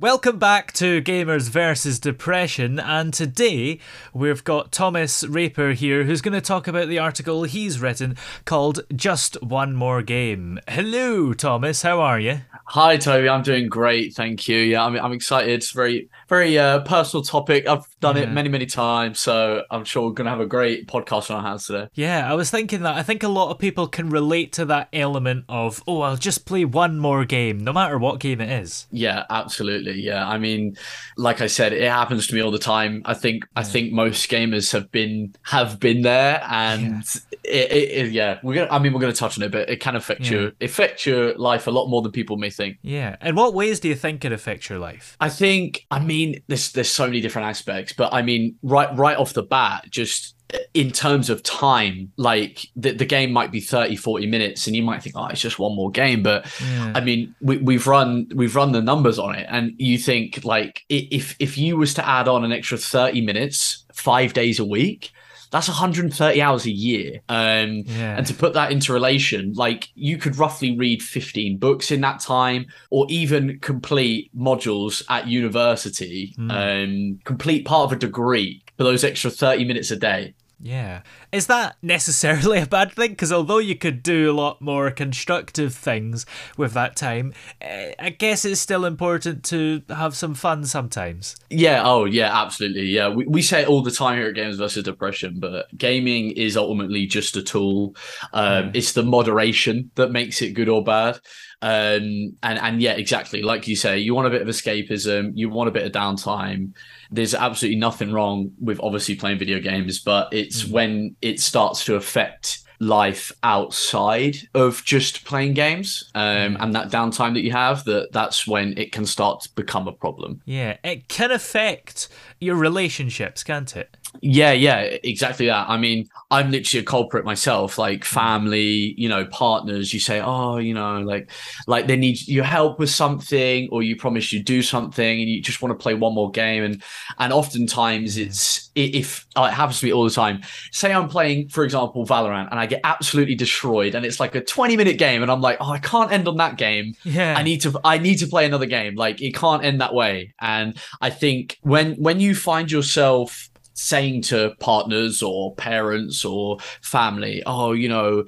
Welcome back to Gamers versus Depression, and today we've got Thomas Raper here who's going to talk about the article he's written called Just One More Game. Hello, Thomas, how are you? Hi, Toby. I'm doing great, thank you. Yeah, I'm, I'm excited. It's very, very uh, personal topic. I've done yeah. it many, many times, so I'm sure we're going to have a great podcast on our hands today. Yeah, I was thinking that. I think a lot of people can relate to that element of, oh, I'll just play one more game, no matter what game it is. Yeah, absolutely. Yeah, I mean, like I said, it happens to me all the time. I think, yeah. I think most gamers have been have been there, and yeah, it, it, it, yeah we're gonna. I mean, we're going to touch on it, but it can affect yeah. your affect your life a lot more than people may think think. Yeah. And what ways do you think it affects your life? I think I mean there's there's so many different aspects, but I mean right right off the bat, just in terms of time like the, the game might be 30 40 minutes and you might think oh it's just one more game but yeah. i mean we, we've run we've run the numbers on it and you think like if if you was to add on an extra 30 minutes five days a week that's 130 hours a year. Um, yeah. And to put that into relation, like you could roughly read 15 books in that time, or even complete modules at university, mm. um, complete part of a degree for those extra 30 minutes a day. Yeah. Is that necessarily a bad thing? Because although you could do a lot more constructive things with that time, eh, I guess it's still important to have some fun sometimes. Yeah. Oh, yeah, absolutely. Yeah. We, we say it all the time here at Games versus Depression, but gaming is ultimately just a tool. Um, yeah. It's the moderation that makes it good or bad. Um, and and yeah, exactly like you say, you want a bit of escapism, you want a bit of downtime. There's absolutely nothing wrong with obviously playing video games, but it's mm. when it starts to affect life outside of just playing games um, and that downtime that you have that that's when it can start to become a problem. Yeah it can affect your relationships can't it yeah, yeah, exactly that. I mean, I'm literally a culprit myself. Like family, you know, partners. You say, oh, you know, like, like they need your help with something, or you promise you do something, and you just want to play one more game. And and oftentimes mm. it's if oh, it happens to me all the time. Say I'm playing, for example, Valorant, and I get absolutely destroyed, and it's like a 20 minute game, and I'm like, oh, I can't end on that game. Yeah, I need to, I need to play another game. Like it can't end that way. And I think when when you find yourself saying to partners or parents or family, oh, you know,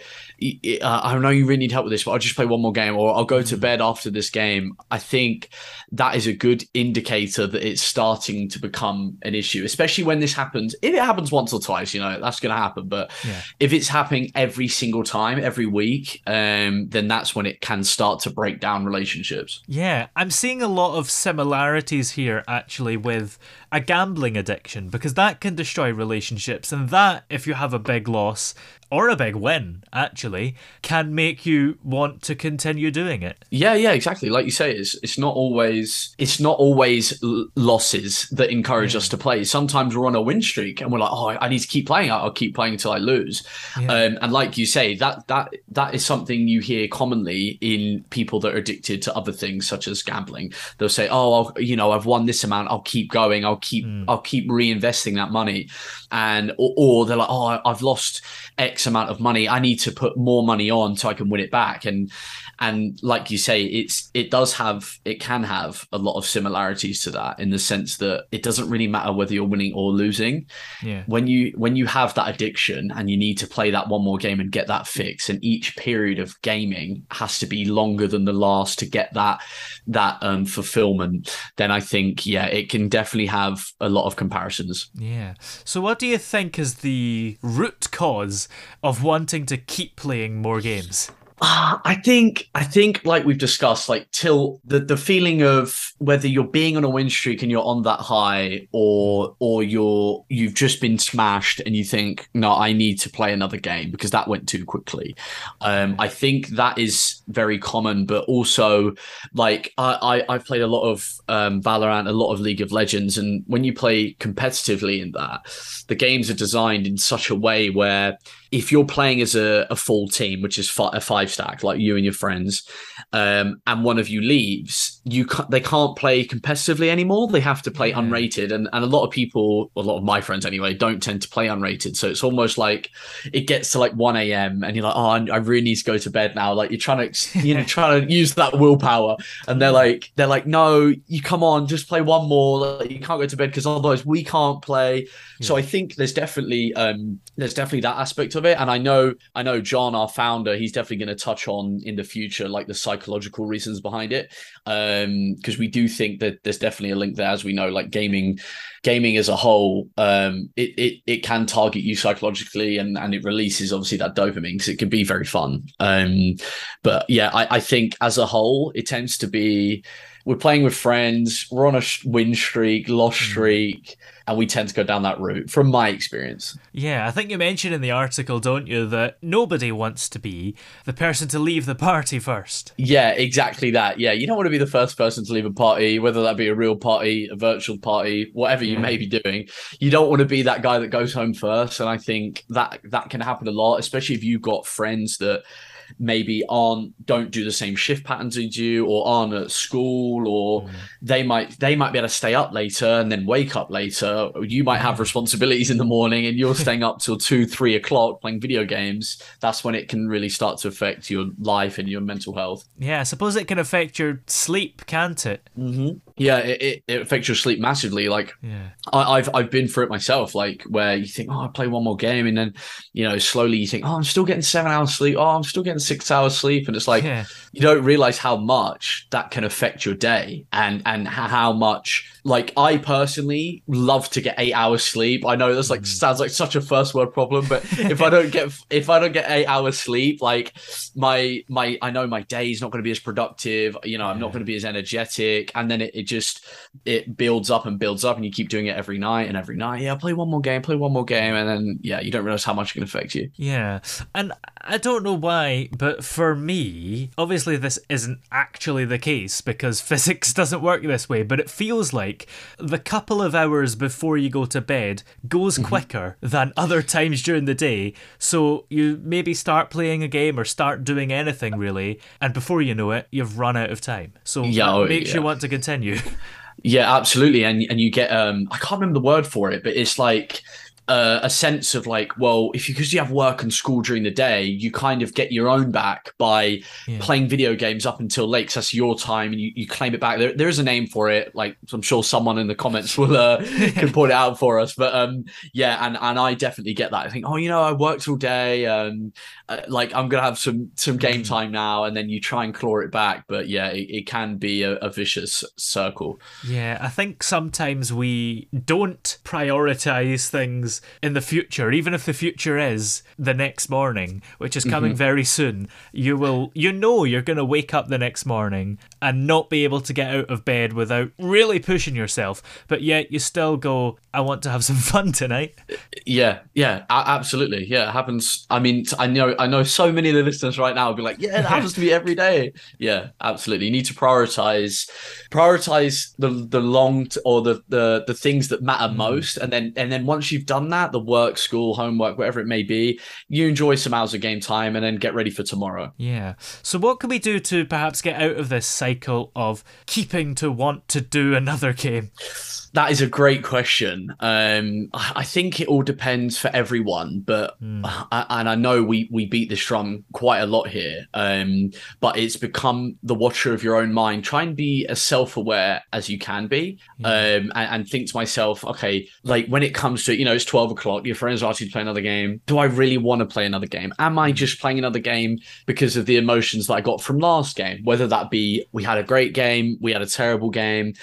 uh, I know you really need help with this, but I'll just play one more game or I'll go to mm. bed after this game. I think that is a good indicator that it's starting to become an issue, especially when this happens. If it happens once or twice, you know, that's going to happen. But yeah. if it's happening every single time, every week, um, then that's when it can start to break down relationships. Yeah, I'm seeing a lot of similarities here actually with a gambling addiction because that can destroy relationships. And that, if you have a big loss, or a big win actually can make you want to continue doing it. Yeah yeah exactly. Like you say it's it's not always it's not always l- losses that encourage yeah. us to play. Sometimes we're on a win streak and we're like oh i need to keep playing. I'll keep playing until i lose. Yeah. um, and like you say that that that is something you hear commonly in people that are addicted to other things such as gambling. They'll say oh I'll, you know i've won this amount. I'll keep going. I'll keep mm. i'll keep reinvesting that money. And or, or they're like oh i've lost x amount of money i need to put more money on so i can win it back. And and like you say it's it does have it can have a lot of similarities to that in the sense that it doesn't really matter whether you're winning or losing. Yeah. When you when you have that addiction and you need to play that one more game and get that fix and each period of gaming has to be longer than the last to get that that um fulfillment then i think yeah it can definitely have a lot of comparisons. Yeah. So what do you think is the root cause of wanting to keep playing more games? Uh, I think I think like we've discussed, like till the the feeling of whether you're being on a win streak and you're on that high, or or you're you've just been smashed and you think, no, I need to play another game because that went too quickly. Um, I think that is very common, but also like I, I have played a lot of um, Valorant, a lot of League of Legends, and when you play competitively in that, the games are designed in such a way where if you're playing as a, a full team, which is fi- a five stack, like you and your friends, um, and one of you leaves, you ca- they can't play competitively anymore. They have to play Yeah. unrated, and and a lot of people, a lot of my friends anyway, don't tend to play unrated. So it's almost like it gets to like one a.m. and you're like, oh, I I really need to go to bed now. Like you're trying to, you know, trying to use that willpower, and they're like, they're like, no, you come on, just play one more. Like, you can't go to bed because otherwise we can't play. So I think there's definitely um there's definitely that aspect of it, and I know I know John, our founder, he's definitely going to touch on in the future like the psychological reasons behind it, um because we do think that there's definitely a link there, as we know, like gaming gaming as a whole um it it, it can target you psychologically and and it releases obviously that dopamine because it can be very fun. Um but yeah I, I think as a whole it tends to be we're playing with friends we're on a sh- win streak loss streak and we tend to go down that route from my experience. Yeah, I think you mentioned in the article, don't you, that nobody wants to be the person to leave the party first. yeah exactly that. Yeah you don't want to be the first person to leave a party whether that be a real party a virtual party whatever you may be doing. You don't want to be that guy that goes home first and i think that that can happen a lot especially if you've got friends that maybe aren't don't do the same shift patterns as you or aren't at school or they might they might be able to stay up later and then wake up later. You might have responsibilities in the morning and you're staying up till two three o'clock playing video games. That's when it can really start to affect your life and your mental health. Yeah, I suppose it can affect your sleep, can't it? Mm-hmm. Yeah, it, it, it affects your sleep massively. Like Yeah. I, I've I've been through it myself. Like where you think, oh, I play one more game, and then you know slowly you think, oh, I'm still getting seven hours sleep. Oh, I'm still getting six hours sleep, and it's like yeah. you don't realize how much that can affect your day, and and how much. Like I personally love to get eight hours sleep. I know that's like hmm. sounds like such a first world problem, but if I don't get if I don't get eight hours sleep, like my my I know my day is not going to be as productive. You know, I'm not going to be as energetic, and then it, it just it builds up and builds up, and you keep doing it every night and every night. Yeah, play one more game, play one more game, and then yeah, you don't realize how much it can affect you. Yeah, and I don't know why, but for me, obviously this isn't actually the case because physics doesn't work this way, but it feels like the couple of hours before you go to bed goes quicker than other times during the day. So you maybe start playing a game or start doing anything really, and before you know it, you've run out of time. So Yeah, that oh, makes yeah. you want to continue. Yeah, absolutely. And and you get um I can't remember the word for it, but it's like uh, a sense of like, well, if you because you have work and school during the day, you kind of get your own back by Yeah. playing video games up until late. 'cause that's your time, and you, you claim it back. There, there is a name for it. Like I'm sure someone in the comments will uh, can point it out for us. But um, yeah, and and I definitely get that. I think, oh, you know, I worked all day. and uh, like I'm gonna have some some game Mm. time now, and then you try and claw it back. But yeah, it, it can be a, a vicious circle. Yeah, I think sometimes we don't prioritize things in the future, even if the future is the next morning, which is coming mm-hmm. very soon. You will, you know, you're going to wake up the next morning and not be able to get out of bed without really pushing yourself, but yet you still go, I want to have some fun tonight. Yeah, yeah, absolutely. Yeah, it happens. I mean, I know, I know, so many of the listeners right now will be like, "Yeah, it happens to me every day." Yeah, absolutely. You need to prioritize, prioritize the the long t- or the the the things that matter mm. most, and then and then once you've done that, the work, school, homework, whatever it may be, you enjoy some hours of game time, and then get ready for tomorrow. Yeah. So, what can we do to perhaps get out of this cycle of keeping to want to do another game? That is a great question. Um, I think it all depends for everyone, but I, and I know we we beat this drum quite a lot here. Um, but it's become the watcher of your own mind. Try and be as self aware as you can be, um, and, and think to myself, okay, like when it comes to you know it's twelve o'clock, your friends ask you to play another game. Do I really want to play another game? Am I just playing another game because of the emotions that I got from last game? Whether that be we had a great game, we had a terrible game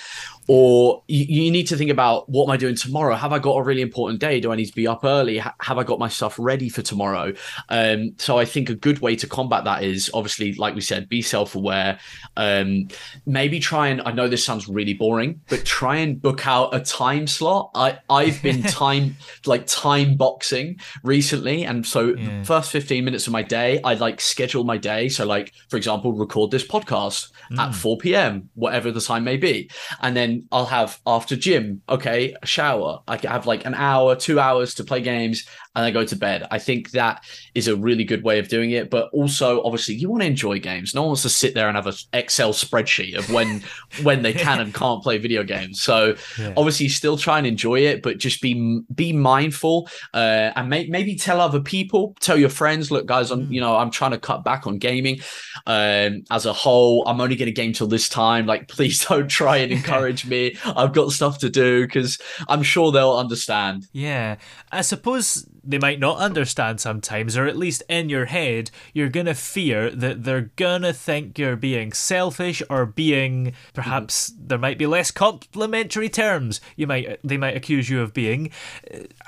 or you, you need to think about what am I doing tomorrow? Have I got a really important day? Do I need to be up early? Ha- have I got my stuff ready for tomorrow? Um, so I think a good way to combat that is obviously, like we said, be self-aware. Um, maybe try and I know this sounds really boring, but try and book out a time slot. I I've been time like time boxing recently, and so Yeah. the first fifteen minutes of my day, I like schedule my day. So like for example, record this podcast at four p.m. whatever the time may be, and then I'll have after gym, okay, a shower. I have like an hour, two hours to play games, and then go to bed. I think that is a really good way of doing it. But also, obviously, you want to enjoy games. No one wants to sit there and have an Excel spreadsheet of when when they can and can't play video games. So yeah. obviously, still try and enjoy it, but just be be mindful uh, and may, maybe tell other people, tell your friends, look, guys, I'm mm. you know I'm trying to cut back on gaming um, as a whole. I'm only going to game till this time. Like, please don't try and encourage me. I've got stuff to do because I'm sure they'll understand. Yeah, I suppose they might not understand sometimes, or at least in your head, you're gonna fear that they're gonna think you're being selfish or being perhaps mm-hmm. there might be less complimentary terms you might they might accuse you of being.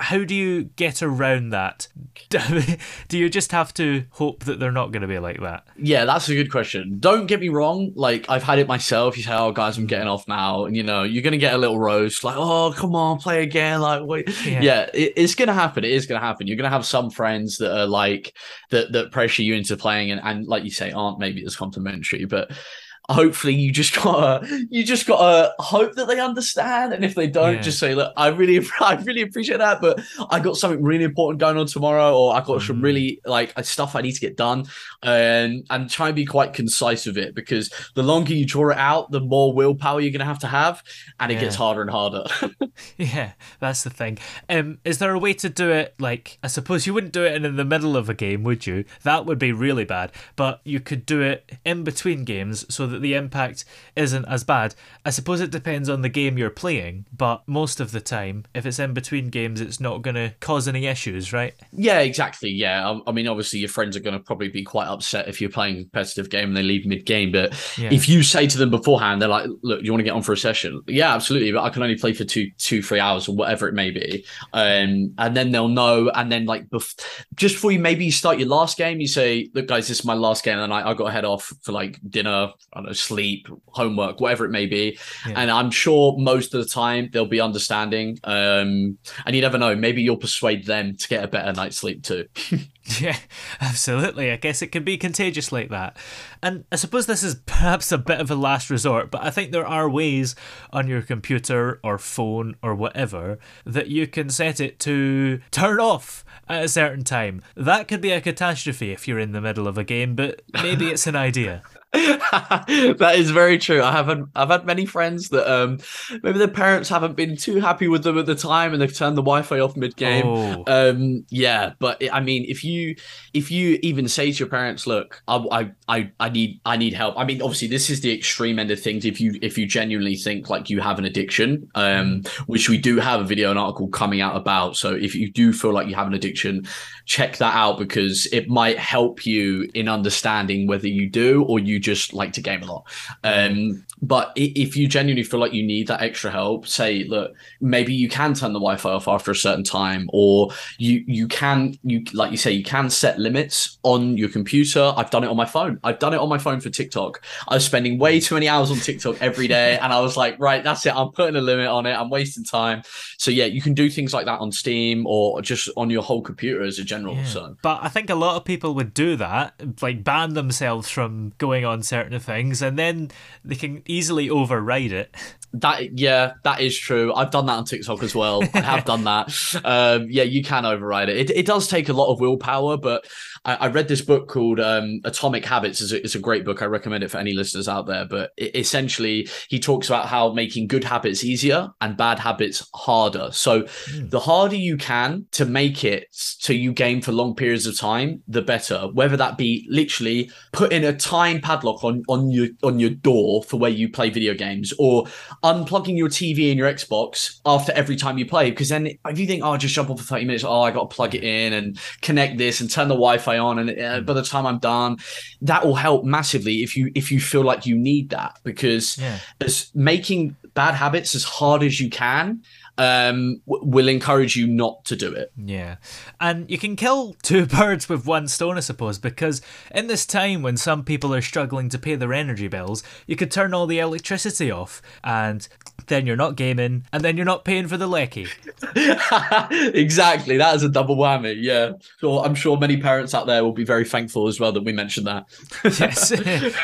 How do you get around that? do you just have to hope that they're not gonna be like that? Yeah, that's a good question. Don't get me wrong, like I've had it myself. You say, Oh guys, I'm getting off now, and you know, you're gonna get a little roast, like, oh come on, play again. Like wait. Yeah, yeah it, it's gonna happen. It is gonna happen. You're gonna have some friends that are like that that pressure you into playing and, and like you say aren't maybe as complimentary, but hopefully you just gotta you just gotta hope that they understand and if they don't yeah. just say look i really i really appreciate that but i got something really important going on tomorrow or i got mm. some really like stuff i need to get done and and try and be quite concise with it because the longer you draw it out the more willpower you're gonna have to have and it yeah. gets harder and harder yeah that's the thing um is there a way to do it like i suppose you wouldn't do it in the middle of a game would you that would be really bad but you could do it in between games so that the impact isn't as bad. I suppose it depends on the game you're playing, but most of the time, if it's in between games, it's not going to cause any issues, right? Yeah, exactly. Yeah. I, I mean, obviously, your friends are going to probably be quite upset if you're playing a competitive game and they leave mid game. But yeah. if you say to them beforehand, they're like, look, you want to get on for a session? Yeah, absolutely. But I can only play for two, two, three hours or whatever it may be. Um, and then they'll know. And then, like, bef- just before you maybe start your last game, you say, look, guys, this is my last game. And I, I got to head off for like dinner know, sleep, homework, whatever it may be. Yeah. And I'm sure most of the time they'll be understanding. Um, and you never know, maybe you'll persuade them to get a better night's sleep too. yeah, absolutely. I guess it can be contagious like that. And I suppose this is perhaps a bit of a last resort, but I think there are ways on your computer or phone or whatever that you can set it to turn off at a certain time. That could be a catastrophe if you're in the middle of a game, but maybe it's an idea. that is very true. I haven't. I've had many friends that um maybe their parents haven't been too happy with them at the time, and they've turned the Wi-Fi off mid game. Oh. Um, yeah, but I mean, if you if you even say to your parents, "Look, I, I I need I need help." I mean, obviously, this is the extreme end of things. If you if you genuinely think like you have an addiction, um, which we do have a video and article coming out about. So if you do feel like you have an addiction, check that out because it might help you in understanding whether you do or you just like to game a lot. Um, but if you genuinely feel like you need that extra help, say, look, maybe you can turn the Wi-Fi off after a certain time, or you you can you like you say you can set limits on your computer. I've done it on my phone. I've done it on my phone for TikTok. I was spending way too many hours on TikTok every day, and I was like, right, that's it. I'm putting a limit on it. I'm wasting time. So yeah, you can do things like that on Steam or just on your whole computer as a general. Yeah. So, but I think a lot of people would do that, like ban themselves from going on certain things, and then they can easily override it. That yeah, that is true. I've done that on TikTok as well. I have done that. Um, yeah, you can override it. it. It does take a lot of willpower, but I, I read this book called um, Atomic Habits. It's a, it's a, great book. I recommend it for any listeners out there. But it, essentially, he talks about how making good habits easier and bad habits harder. So mm. the harder you can to make it so you gain for long periods of time, the better. Whether that be literally putting a time padlock on on your on your door for where you play video games, or unplugging your TV and your Xbox after every time you play. Because then if you think, oh, I'll just jump on for thirty minutes. Oh, I got to plug it in and connect this and turn the Wi-Fi on and uh, by the time i'm done that will help massively if you if you feel like you need that because yeah. as making bad habits as hard as you can um, w- will encourage you not to do it. Yeah. And you can kill two birds with one stone, I suppose, because in this time when some people are struggling to pay their energy bills, you could turn all the electricity off and then you're not gaming, and then you're not paying for the lecky. exactly. That is a double whammy. Yeah. So I'm sure many parents out there will be very thankful as well that we mentioned that. yes,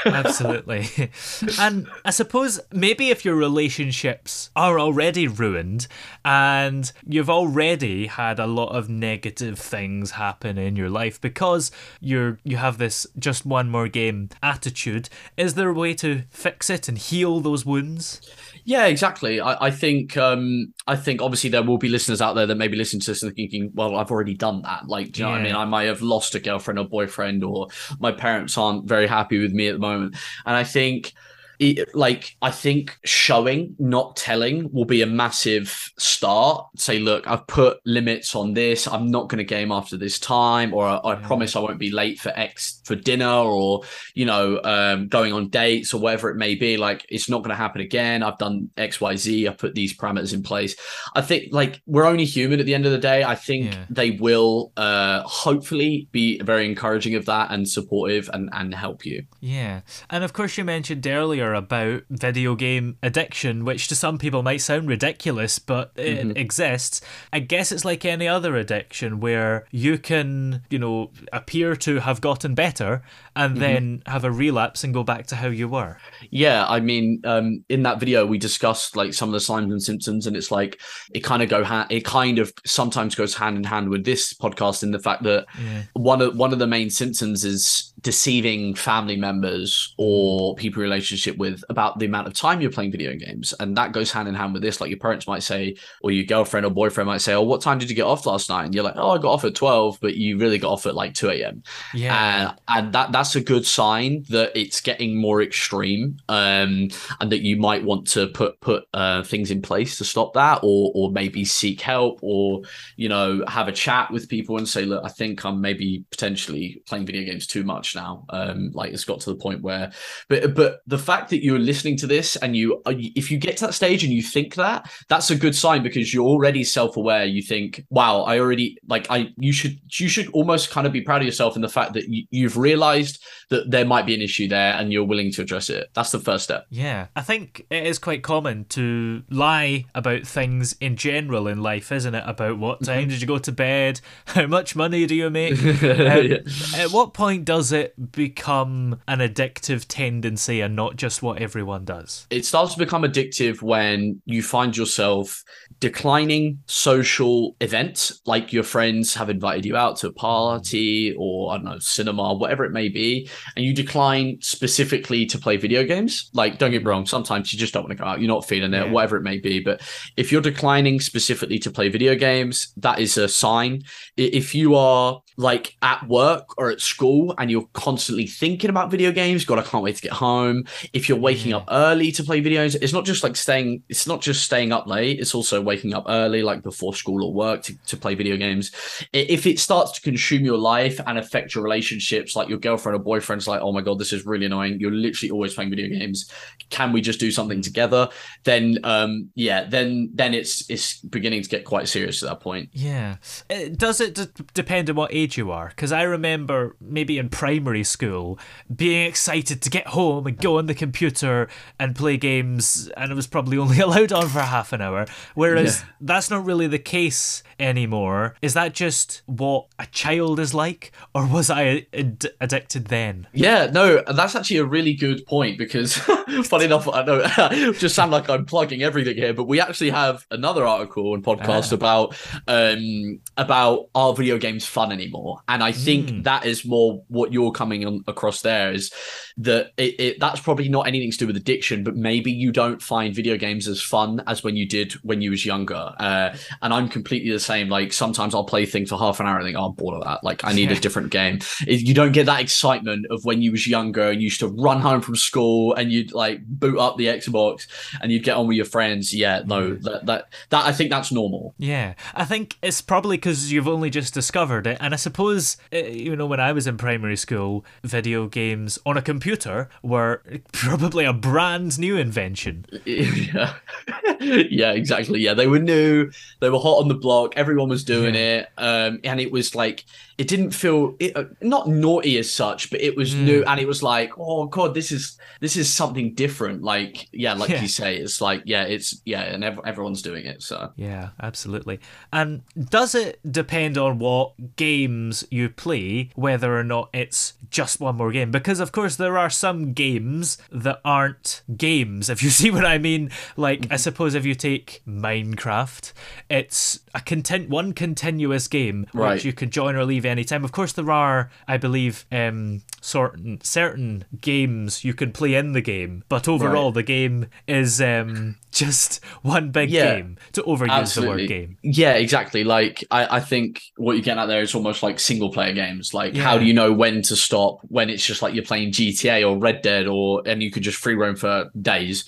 absolutely. And I suppose maybe if your relationships are already ruined and you've already had a lot of negative things happen in your life because you're you have this just one more game attitude, is there a way to fix it and heal those wounds? Yeah, exactly. I, I think um, I think obviously there will be listeners out there that maybe listen to this and thinking, well, I've already done that. Like, do you know what I mean? I might have lost a girlfriend or boyfriend, or my parents aren't very happy with me at the moment. And I think like I think showing, not telling, will be a massive start. Say, look, I've put limits on this. I'm not going to game after this time, or I, I yeah. promise I won't be late for X for dinner, or you know, um, going on dates or whatever it may be. Like it's not going to happen again. I've done X, Y, Z. I've put these parameters in place. I think like we're only human at the end of the day. I think yeah. they will uh, hopefully be very encouraging of that and supportive and and help you. Yeah, and of course you mentioned earlier about video game addiction, which to some people might sound ridiculous, but it mm-hmm. exists. I guess it's like any other addiction where you can, you know, appear to have gotten better and mm-hmm. then have a relapse and go back to how you were. Yeah, I mean, um, in that video we discussed like some of the signs and symptoms, and it's like it kind of go ha- it kind of sometimes goes hand in hand with this podcast in the fact that yeah. one of one of the main symptoms is deceiving family members or people relationship with about the amount of time you're playing video games. And that goes hand in hand with this. Like your parents might say or your girlfriend or boyfriend might say oh what time did you get off last night? And you're like oh i got off at 12 but you really got off at like 2 a.m yeah. And, and that that's a good sign that it's getting more extreme um and that you might want to put put uh, things in place to stop that or or maybe seek help or you know have a chat with people and say look i think i'm maybe potentially playing video games too much much now. Um, like it's got to the point where, but but the fact that you're listening to this and you, if you get to that stage and you think that, that's a good sign because you're already self aware. You think, wow, I already like I. You should you should almost kind of be proud of yourself in the fact that you, you've realized that there might be an issue there and you're willing to address it. That's the first step. Yeah, I think it is quite common to lie about things in general in life, isn't it? About what time mm-hmm. did you go to bed? How much money do you make? uh, yeah. At what point does it it become an addictive tendency and not just what everyone does? It starts to become addictive when you find yourself declining social events, like your friends have invited you out to a party or, I don't know, cinema, whatever it may be, and you decline specifically to play video games. Like, don't get me wrong, sometimes you just don't want to go out, you're not feeling it, yeah. whatever it may be. But if you're declining specifically to play video games, that is a sign. If you are like at work or at school and you're constantly thinking about video games, God, I can't wait to get home. If you're waking up early to play videos, it's not just like staying, it's not just staying up late, it's also waking up early, like before school or work to, to play video games. If it starts to consume your life and affect your relationships, like your girlfriend or boyfriend's like, oh my God, this is really annoying. You're literally always playing video games. Can we just do something together? Then, um, yeah, then, then it's, it's beginning to get quite serious at that point. Yeah. Uh, does it d- depend on what age you are? Because I remember maybe in primary school being excited to get home and go on the computer and play games, and it was probably only allowed on for half an hour. Whereas yeah. that's not really the case anymore. Is that just what a child is like, or was I ad- addicted then? Yeah, no, that's actually a really good point because, funny enough, I know just sound like I'm plugging everything here, but we actually have another article and podcast ah. about um about are video games fun anymore? And I think mm. that is more what you're coming on, across there is that it, it, that's probably not anything to do with addiction, but maybe you don't find video games as fun as when you did when you was younger. Uh, and I'm completely the same. Like sometimes I'll play things for half an hour and think, oh, I'm bored of that. Like I need a different game. You don't get that excitement of when you was younger and you used to run home from school and you'd like boot up the Xbox and you'd get on with your friends. Yeah, no, that that, that I think that's normal. Yeah, I think it's probably because you've only just discovered it, and I suppose uh, you know when I was in primary school, video games on a computer were probably a brand new invention. Yeah, yeah, exactly. Yeah, they were new. They were hot on the block. Everyone was doing yeah. it, um, and it was like it didn't feel it, uh, not naughty as such, but it was mm. new, and it was like, oh god, this is this is something different. Like, yeah, like yeah. you say, it's like, yeah, it's yeah, and ev- everyone's doing it. So yeah, absolutely. And does it depend on what games you play, whether or not it's just one more game? Because of course there are some games that aren't games. If you see what I mean, like mm-hmm. I suppose if you take Minecraft, it's a content one continuous game right. which you can join or leave anytime. Of course, there are, I believe, um, certain certain games you can play in the game, but overall right. the game is um, just one big yeah, game. To overuse absolutely. the word game. Yeah, exactly. Like I, I think what you're getting at there is almost like single player games. Like yeah. how do you know when to stop when it's just like you're playing GTA or Red Dead or and you could just free roam for days.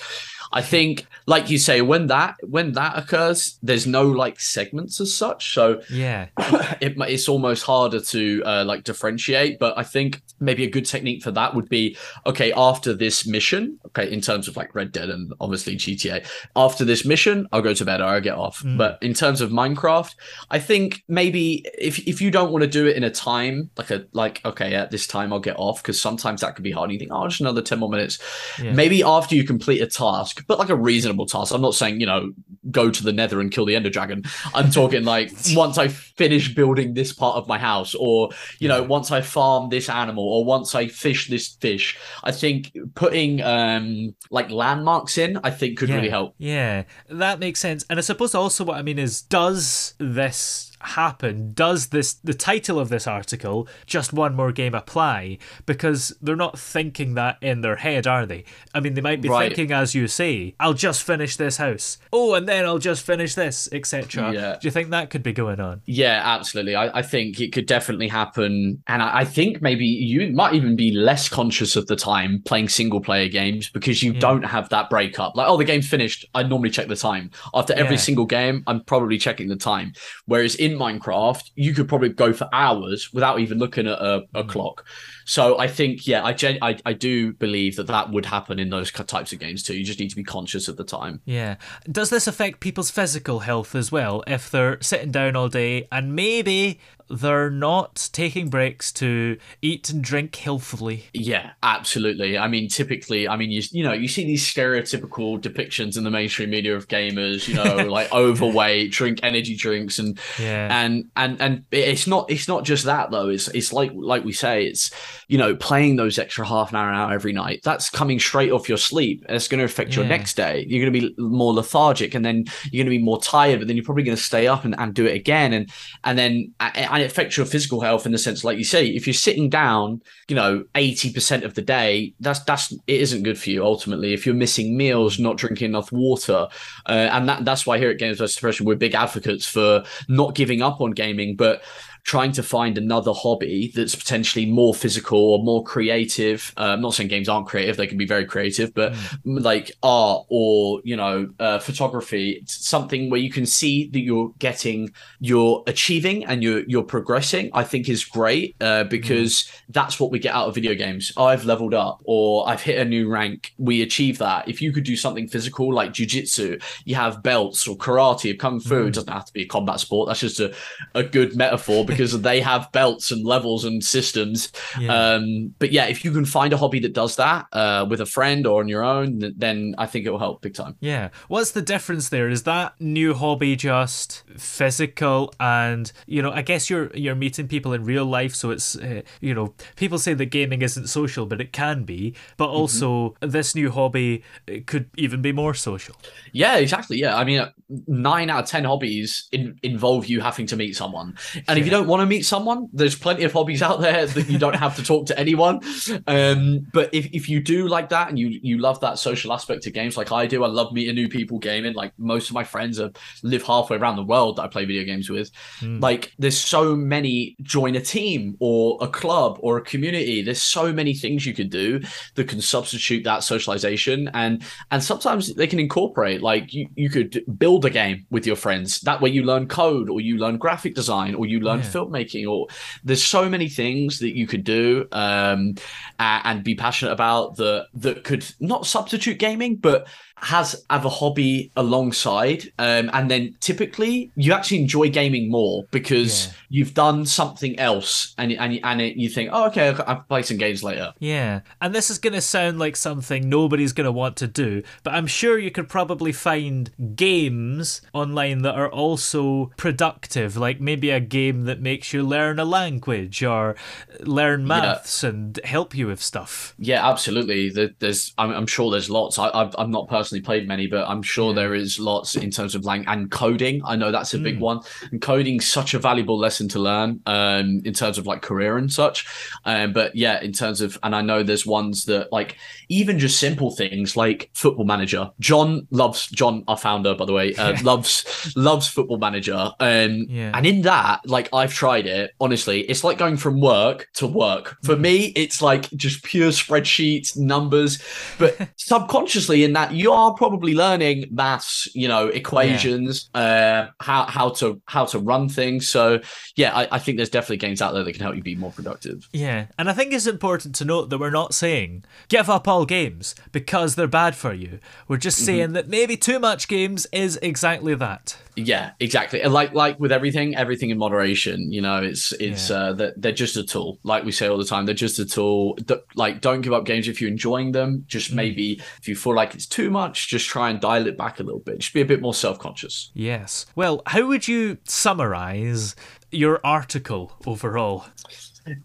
I think, like you say, when that when that occurs, there's no like segments as such. So yeah, it, it's almost harder to uh, like differentiate. But I think maybe a good technique for that would be okay after this mission. Okay, in terms of like Red Dead and obviously GTA, after this mission, I'll go to bed or I'll get off. Mm. But in terms of Minecraft, I think maybe if if you don't want to do it in a time like a like okay at this time I'll get off because sometimes that can be hard. And you think oh just another ten more minutes. Yeah. Maybe after you complete a task but like a reasonable task. I'm not saying, you know, go to the nether and kill the ender dragon. I'm talking like once I finish building this part of my house, or, you know, once I farm this animal, or once I fish this fish. I think putting um like landmarks in, I think could yeah. really help. Yeah, that makes sense. And I suppose also what I mean is, does this happen? Does this the title of this article just one more game apply? Because they're not thinking that in their head are they? I mean they might be right. thinking as you say i'll just finish this house. Oh and then i'll just finish this etc yeah. do you think that could be going on? Yeah absolutely. I, I think it could definitely happen. And I, I, think maybe you might even be less conscious of the time playing single player games because you yeah. don't have that breakup. Like oh the game's finished. I normally check the time. After every yeah. single game i'm probably checking the time. Whereas in Minecraft, you could probably go for hours without even looking at a, a mm. clock. So I think, yeah, I, gen- I I do believe that that would happen in those types of games too. You just need to be conscious of the time. Yeah. Does this affect people's physical health as well? If they're sitting down all day and maybe they're not taking breaks to eat and drink healthily. Yeah, absolutely. I mean, typically, I mean, you you know, you see these stereotypical depictions in the mainstream media of gamers, you know, like overweight, drink energy drinks, and yeah. and and and it's not it's not just that though. It's it's like like we say, it's you know, playing those extra half an hour, an hour every night. That's coming straight off your sleep. It's going to affect yeah. your next day. You're going to be more lethargic, and then you're going to be more tired. But then you're probably going to stay up and, and do it again, and and then and it affects your physical health in the sense, like you say, if you're sitting down, you know, 80% of the day, that's that's it isn't good for you ultimately. If you're missing meals, not drinking enough water, uh, and that that's why here at Games vs Depression we're big advocates for not giving up on gaming, but trying to find another hobby that's potentially more physical or more creative. Uh, I'm not saying games aren't creative; they can be very creative, but mm. like art or you know uh, photography, something where you can see that you're getting, you're achieving, and you're you're progressing. I think is great uh, because mm. that's what we get out of video games. Oh, I've leveled up or I've hit a new rank. We achieve that. If you could do something physical like jujitsu, you have belts or karate or kung fu. Mm. It doesn't have to be a combat sport. That's just a, a good metaphor because they have belts and levels and systems. Yeah. Um, but yeah, if you can find a hobby that does that uh, with a friend or on your own, then I think it will help big time. Yeah. What's the difference there? Is that new hobby just physical and you know? I guess you're you're meeting people in real life, so it's uh, you know people say that gaming isn't social, but it can be. But mm-hmm. also mm-hmm. this new hobby could even be more social. Yeah, exactly. Yeah, I mean, nine out of ten hobbies in, involve you having to meet someone, and yeah. if you don't want to meet someone, there's plenty of hobbies out there that you don't have to talk to anyone. Um, but if, if you do like that and you you love that social aspect of games like I do, I love meeting new people gaming. Like most of my friends are live halfway around the world that I play video games with. Mm. Like there's so many join a team or a club or a community. There's so many things you could do that can substitute that socialization and and sometimes they can incorporate like you, you could build a game with your friends. That way you learn code or you learn graphic design or you learn yeah filmmaking or there's so many things that you could do um, and, and be passionate about that that could not substitute gaming but has have a hobby alongside um, and then typically you actually enjoy gaming more because yeah. you've done something else and and, and it, you think oh okay i'll play some games later. Yeah. And this is going to sound like something nobody's going to want to do but i'm sure you could probably find games online that are also productive like maybe a game that makes you learn a language or learn maths yeah. and help you with stuff. Yeah absolutely. There's i'm, I'm sure there's lots. I, i'm not personally personally played many, but I'm sure yeah. there is lots in terms of lang and coding. I know that's a big mm. one. And coding's such a valuable lesson to learn um, in terms of like career and such. Um, but yeah, in terms of, and I know there's ones that like even just simple things like Football Manager. John loves John, our founder, by the way, uh, loves loves Football Manager. Um, yeah. And in that, like I've tried it. Honestly, it's like going from work to work. For mm. me, it's like just pure spreadsheets, numbers. But subconsciously, in that you are probably learning maths, you know, equations, yeah. uh, how how to how to run things. So yeah, I, I think there's definitely games out there that can help you be more productive. Yeah, and I think it's important to note that we're not saying give up all games because they're bad for you. We're just mm-hmm. saying mm-hmm. that maybe too much games is exactly that. Yeah, exactly. Like like with everything, everything in moderation. You know, it's it's yeah. uh, they're, they're just a tool. Like we say all the time, they're just a tool. like, don't give up games if you're enjoying them. Just mm. maybe if you feel like it's too much, just try and dial it back a little bit. Just be a bit more self conscious. Yes. Well, how would you summarize your article overall?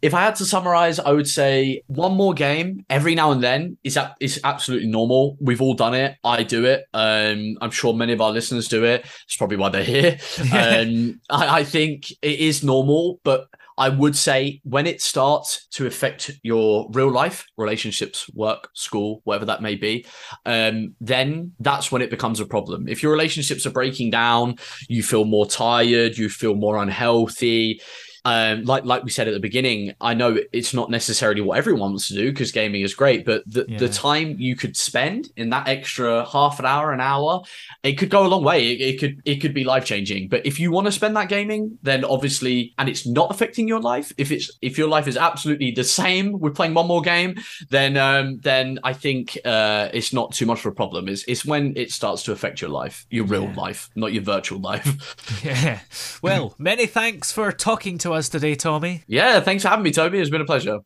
If I had to summarize, I would say one more game every now and then is that is absolutely normal. We've all done it. I do it. Um, I'm sure many of our listeners do it. It's probably why they're here. um, I, I think it is normal, but I would say when it starts to affect your real life, relationships, work, school, whatever that may be, um, then that's when it becomes a problem. If your relationships are breaking down, you feel more tired, you feel more unhealthy, um, like like we said at the beginning, I know it's not necessarily what everyone wants to do because gaming is great, but the, yeah. the time you could spend in that extra half an hour, an hour, it could go a long way. It, it could it could be life changing. But if you want to spend that gaming, then obviously, and it's not affecting your life. If it's if your life is absolutely the same with playing one more game, then um, then I think uh, it's not too much of a problem. It's it's when it starts to affect your life, your real yeah. life, not your virtual life. yeah. Well, many thanks for talking to us today, Tommy. Yeah, thanks for having me, Toby. It's been a pleasure.